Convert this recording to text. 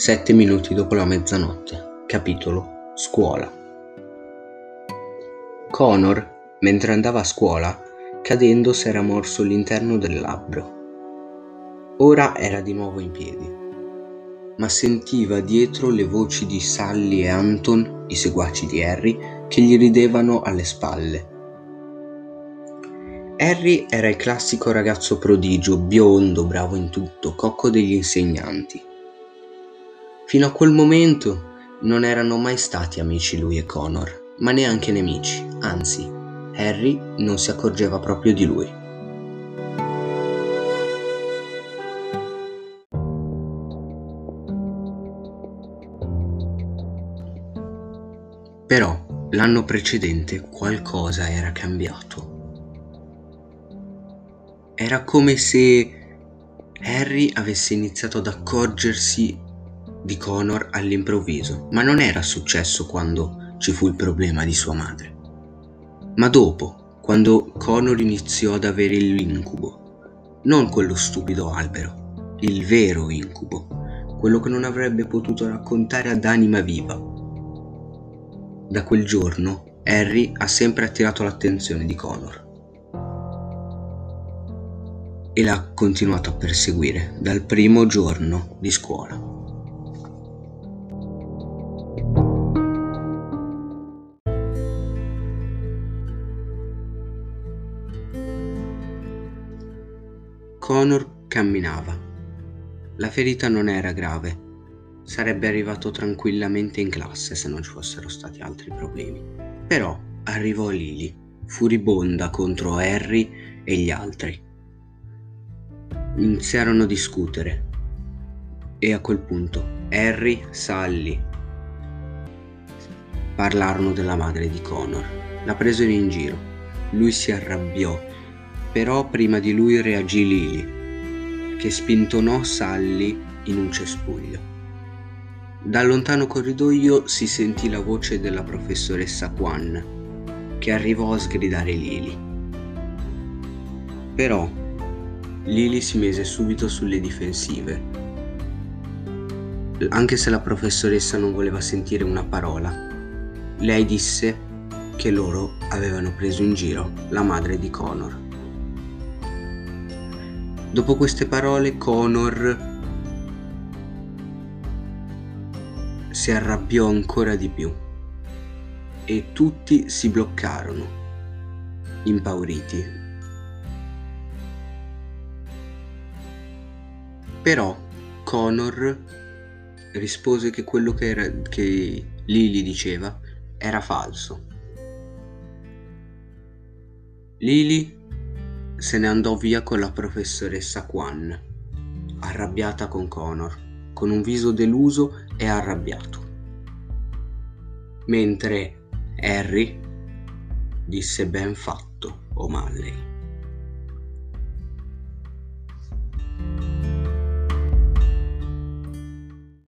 Sette minuti dopo la mezzanotte. Capitolo Scuola. Connor, mentre andava a scuola, cadendo s'era morso l'interno del labbro. Ora era di nuovo in piedi, ma sentiva dietro le voci di Sally e Anton, i seguaci di Harry, che gli ridevano alle spalle. Harry era il classico ragazzo prodigio, biondo, bravo in tutto, cocco degli insegnanti. Fino a quel momento non erano mai stati amici lui e Connor, ma neanche nemici, anzi, Harry non si accorgeva proprio di lui. Però l'anno precedente qualcosa era cambiato. Era come se Harry avesse iniziato ad accorgersi di Connor all'improvviso, ma non era successo quando ci fu il problema di sua madre, ma dopo, quando Connor iniziò ad avere l'incubo, non quello stupido albero, il vero incubo, quello che non avrebbe potuto raccontare ad anima viva. Da quel giorno Harry ha sempre attirato l'attenzione di Connor e l'ha continuato a perseguire dal primo giorno di scuola. Connor camminava. La ferita non era grave. Sarebbe arrivato tranquillamente in classe se non ci fossero stati altri problemi. Però arrivò Lily, furibonda contro Harry e gli altri iniziarono a discutere e a quel punto Harry, Sally parlarono della madre di Connor. La presero in giro. Lui si arrabbiò, però prima di lui reagì Lily, che spintonò Sally in un cespuglio. Dal lontano corridoio si sentì la voce della professoressa Quan, che arrivò a sgridare Lily. Però Lily si mise subito sulle difensive. Anche se la professoressa non voleva sentire una parola, lei disse che loro avevano preso in giro la madre di Connor. Dopo queste parole Connor si arrabbiò ancora di più e tutti si bloccarono, impauriti Però Connor rispose che quello che, era, che Lily diceva era falso. Lily se ne andò via con la professoressa Quan, arrabbiata con Connor, con un viso deluso e arrabbiato. Mentre Harry disse ben fatto O'Malley.